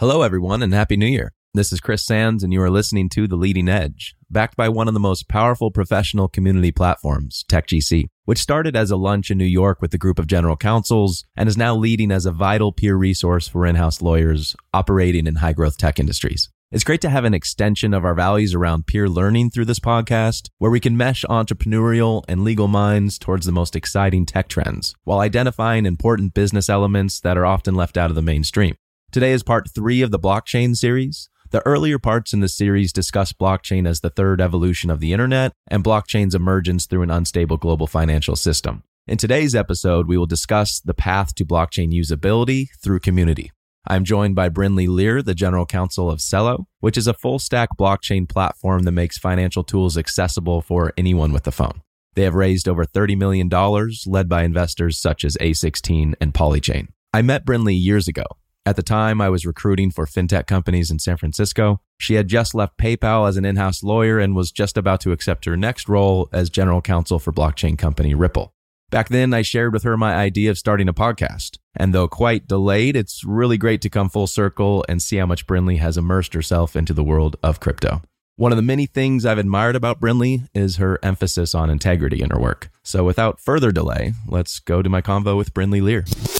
Hello, everyone, and Happy New Year. This is Chris Sands, and you are listening to The Leading Edge, backed by one of the most powerful professional community platforms, TechGC, which started as a lunch in New York with a group of general counsels and is now leading as a vital peer resource for in house lawyers operating in high growth tech industries. It's great to have an extension of our values around peer learning through this podcast, where we can mesh entrepreneurial and legal minds towards the most exciting tech trends while identifying important business elements that are often left out of the mainstream. Today is part three of the blockchain series. The earlier parts in the series discuss blockchain as the third evolution of the internet and blockchain's emergence through an unstable global financial system. In today's episode, we will discuss the path to blockchain usability through community. I'm joined by Brynly Llyr, the general counsel of Celo, which is a full stack blockchain platform that makes financial tools accessible for anyone with a phone. They have raised over $30 million, led by investors such as A16 and Polychain. I met Brynly years ago at the time, I was recruiting for fintech companies in San Francisco. She had just left PayPal as an in house lawyer and was just about to accept her next role as general counsel for blockchain company Ripple. Back then, I shared with her my idea of starting a podcast. And though quite delayed, it's really great to come full circle and see how much Brynly has immersed herself into the world of crypto. One of the many things I've admired about Brynly is her emphasis on integrity in her work. So without further delay, let's go to my convo with Brynly Llyr.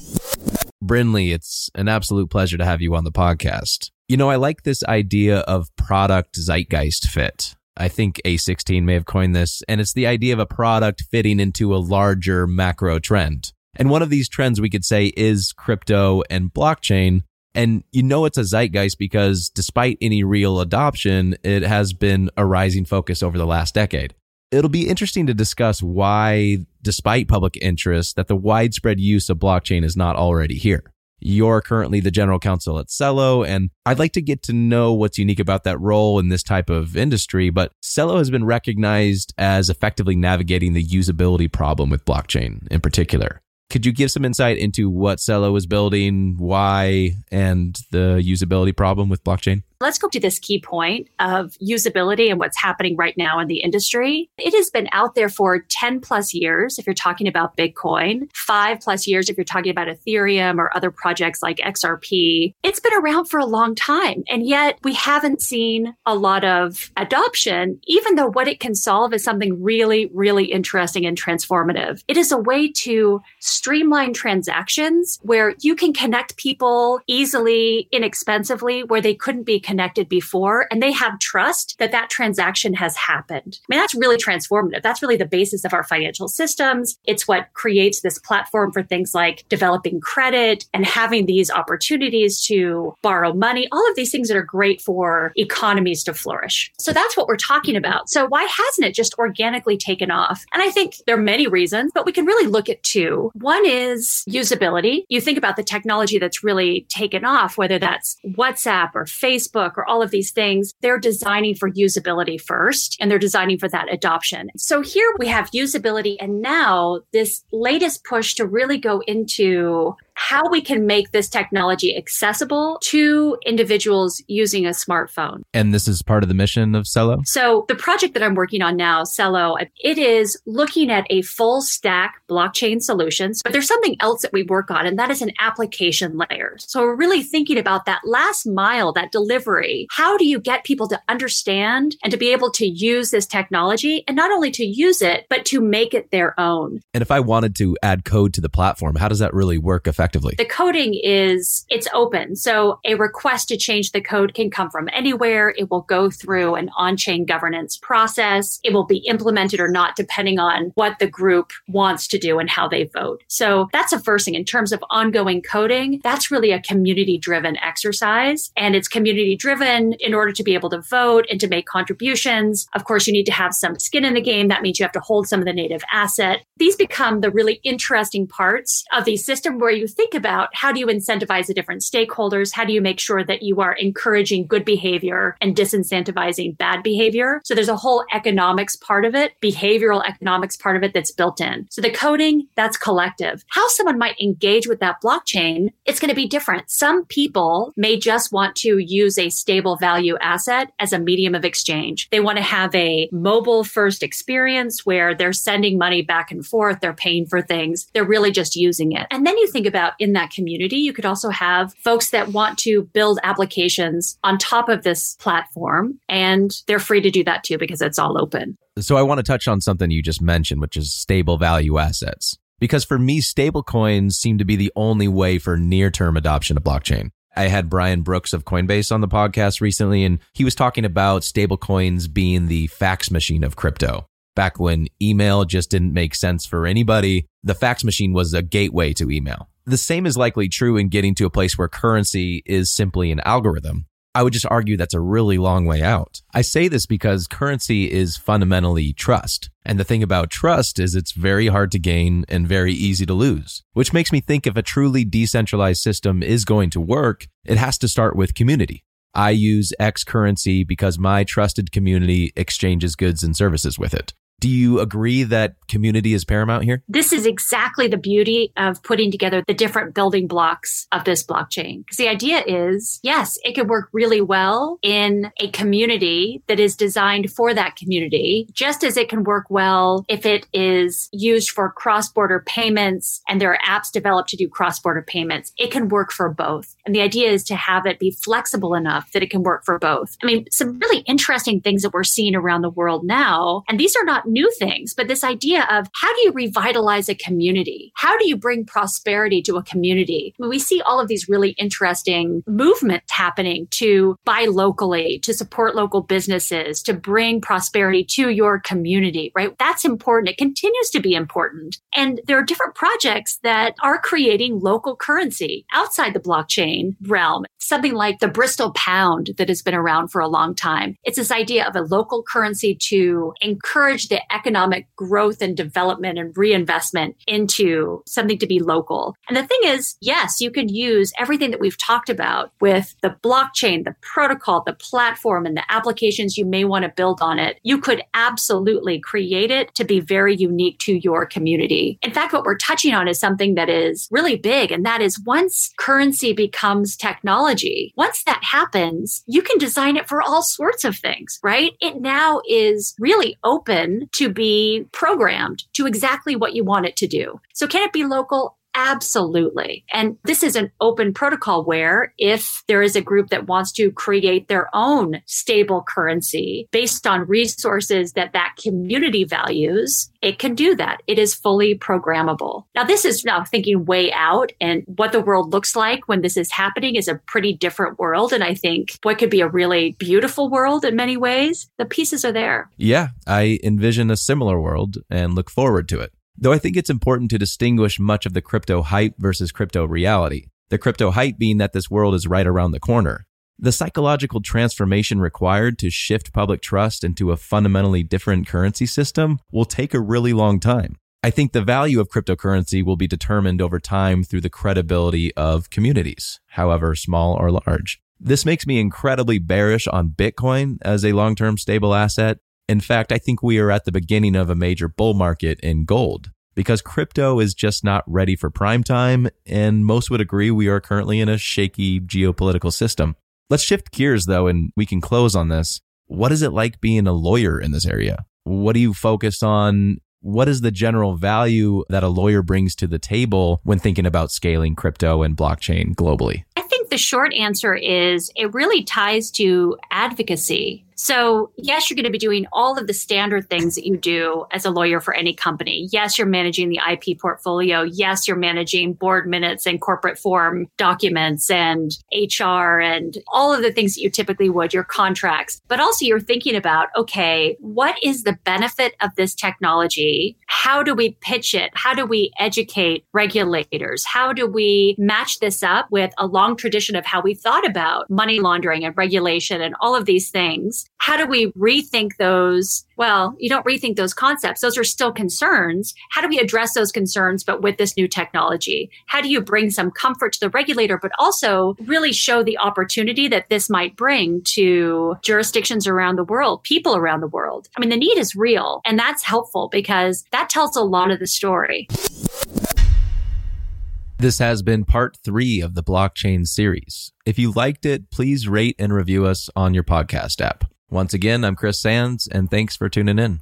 Brynly, it's an absolute pleasure to have you on the podcast. You know, I like this idea of product zeitgeist fit. I think A16 may have coined this, and it's the idea of a product fitting into a larger macro trend. And one of these trends we could say is crypto and blockchain. And you know it's a zeitgeist because despite any real adoption, it has been a rising focus over the last decade. It'll be interesting to discuss why, despite public interest, that the widespread use of blockchain is not already here. You're currently the general counsel at Celo, and I'd like to get to know what's unique about that role in this type of industry. But Celo has been recognized as effectively navigating the usability problem with blockchain in particular. Could you give some insight into what Celo is building, why, and the usability problem with blockchain? Let's go to this key point of usability and what's happening right now in the industry. It has been out there for 10 plus years if you're talking about Bitcoin, five plus years if you're talking about Ethereum or other projects like XRP. It's been around for a long time. And yet we haven't seen a lot of adoption, even though what it can solve is something really, really interesting and transformative. It is a way to streamline transactions where you can connect people easily, inexpensively, where they couldn't be connected before and they have trust that that transaction has happened. I mean, that's really transformative. That's really the basis of our financial systems. It's what creates this platform for things like developing credit and having these opportunities to borrow money, all of these things that are great for economies to flourish. So that's what we're talking about. So why hasn't it just organically taken off? And I think there are many reasons, but we can really look at two. One is usability. You think about the technology that's really taken off, whether that's WhatsApp or Facebook Facebook or all of these things, they're designing for usability first and they're designing for that adoption. So here we have usability and now this latest push to really go into how we can make this technology accessible to individuals using a smartphone. And this is part of the mission of Celo? So the project that I'm working on now, Celo, it is looking at a full stack blockchain solutions, but there's something else that we work on, and that is an application layer. So we're really thinking about that last mile, that delivery. How do you get people to understand and to be able to use this technology and not only to use it, but to make it their own? And if I wanted to add code to the platform, how does that really work effectively? The coding is it's open. So a request to change the code can come from anywhere. It will go through an on-chain governance process. It will be implemented or not depending on what the group wants to do and how they vote. So that's the first thing in terms of ongoing coding. That's really a community driven exercise and it's community driven in order to be able to vote and to make contributions. Of course, you need to have some skin in the game. That means you have to hold some of the native asset. These become the really interesting parts of the system where you think about how do you incentivize the different stakeholders? How do you make sure that you are encouraging good behavior and disincentivizing bad behavior? So there's a whole economics part of it, behavioral economics part of it that's built in. So the coding, that's collective. How someone might engage with that blockchain, it's going to be different. Some people may just want to use a stable value asset as a medium of exchange. They want to have a mobile first experience where they're sending money back and forth. They're paying for things. They're really just using it. And then you think about about in that community. You could also have folks that want to build applications on top of this platform, and they're free to do that too because it's all open. So I want to touch on something you just mentioned, which is stable value assets. Because for me, stablecoins seem to be the only way for near term adoption of blockchain. I had Brian Brooks of Coinbase on the podcast recently, and he was talking about stablecoins being the fax machine of crypto. Back when email just didn't make sense for anybody, the fax machine was a gateway to email. The same is likely true in getting to a place where currency is simply an algorithm. I would just argue that's a really long way out. I say this because currency is fundamentally trust. And the thing about trust is it's very hard to gain and very easy to lose, which makes me think if a truly decentralized system is going to work, it has to start with community. I use X currency because my trusted community exchanges goods and services with it. Do you agree that community is paramount here? This is exactly the beauty of putting together the different building blocks of this blockchain. Because the idea is, yes, it can work really well in a community that is designed for that community, just as it can work well if it is used for cross border payments and there are apps developed to do cross border payments. It can work for both. And the idea is to have it be flexible enough that it can work for both. I mean, some really interesting things that we're seeing around the world now, and these are not new things, but this idea of how do you revitalize a community? How do you bring prosperity to a community? we see all of these really interesting movements happening to buy locally, to support local businesses, to bring prosperity to your community, right? That's important. It continues to be important. And there are different projects that are creating local currency outside the blockchain realm. Something like the Bristol pound that has been around for a long time. It's this idea of a local currency to encourage the economic growth and development and reinvestment into something to be local. And the thing is, yes, you could use everything that we've talked about with the blockchain, the protocol, the platform, and the applications you may want to build on it. You could absolutely create it to be very unique to your community. In fact, what we're touching on is something that is really big. And that is once currency becomes technology, once that happens, you can design it for all sorts of things, right? It now is really open to be programmed to exactly what you want it to do. So can it be local? Absolutely. And this is an open protocol where if there is a group that wants to create their own stable currency based on resources that that community values, it can do that. It is fully programmable. Now, this is now thinking way out and what the world looks like when this is happening is a pretty different world. And I think what could be a really beautiful world in many ways, the pieces are there. Yeah, I envision a similar world and look forward to it. Though I think it's important to distinguish much of the crypto hype versus crypto reality. The crypto hype being that this world is right around the corner. The psychological transformation required to shift public trust into a fundamentally different currency system will take a really long time. I think the value of cryptocurrency will be determined over time through the credibility of communities, however small or large. This makes me incredibly bearish on Bitcoin as a long term stable asset in fact, I think we are at the beginning of a major bull market in gold because crypto is just not ready for prime time. And most would agree we are currently in a shaky geopolitical system. Let's shift gears though, and we can close on this. What is it like being a lawyer in this area? What do you focus on? What is the general value that a lawyer brings to the table when thinking about scaling crypto and blockchain globally? I think the short answer is it really ties to advocacy so, yes, you're going to be doing all of the standard things that you do as a lawyer for any company. Yes, you're managing the IP portfolio. Yes, you're managing board minutes and corporate form documents and HR and all of the things that you typically would, your contracts. But also, you're thinking about, okay, what is the benefit of this technology? How do we pitch it? How do we educate regulators? How do we match this up with a long tradition of how we thought about money laundering and regulation and all of these things? How do we rethink those? Well, you don't rethink those concepts. Those are still concerns. How do we address those concerns, but with this new technology? How do you bring some comfort to the regulator, but also really show the opportunity that this might bring to jurisdictions around the world, people around the world? I mean, the need is real and that's helpful because that tells a lot of the story. This has been part three of the blockchain series. If you liked it, please rate and review us on your podcast app. Once again, I'm Chris Sands, and thanks for tuning in.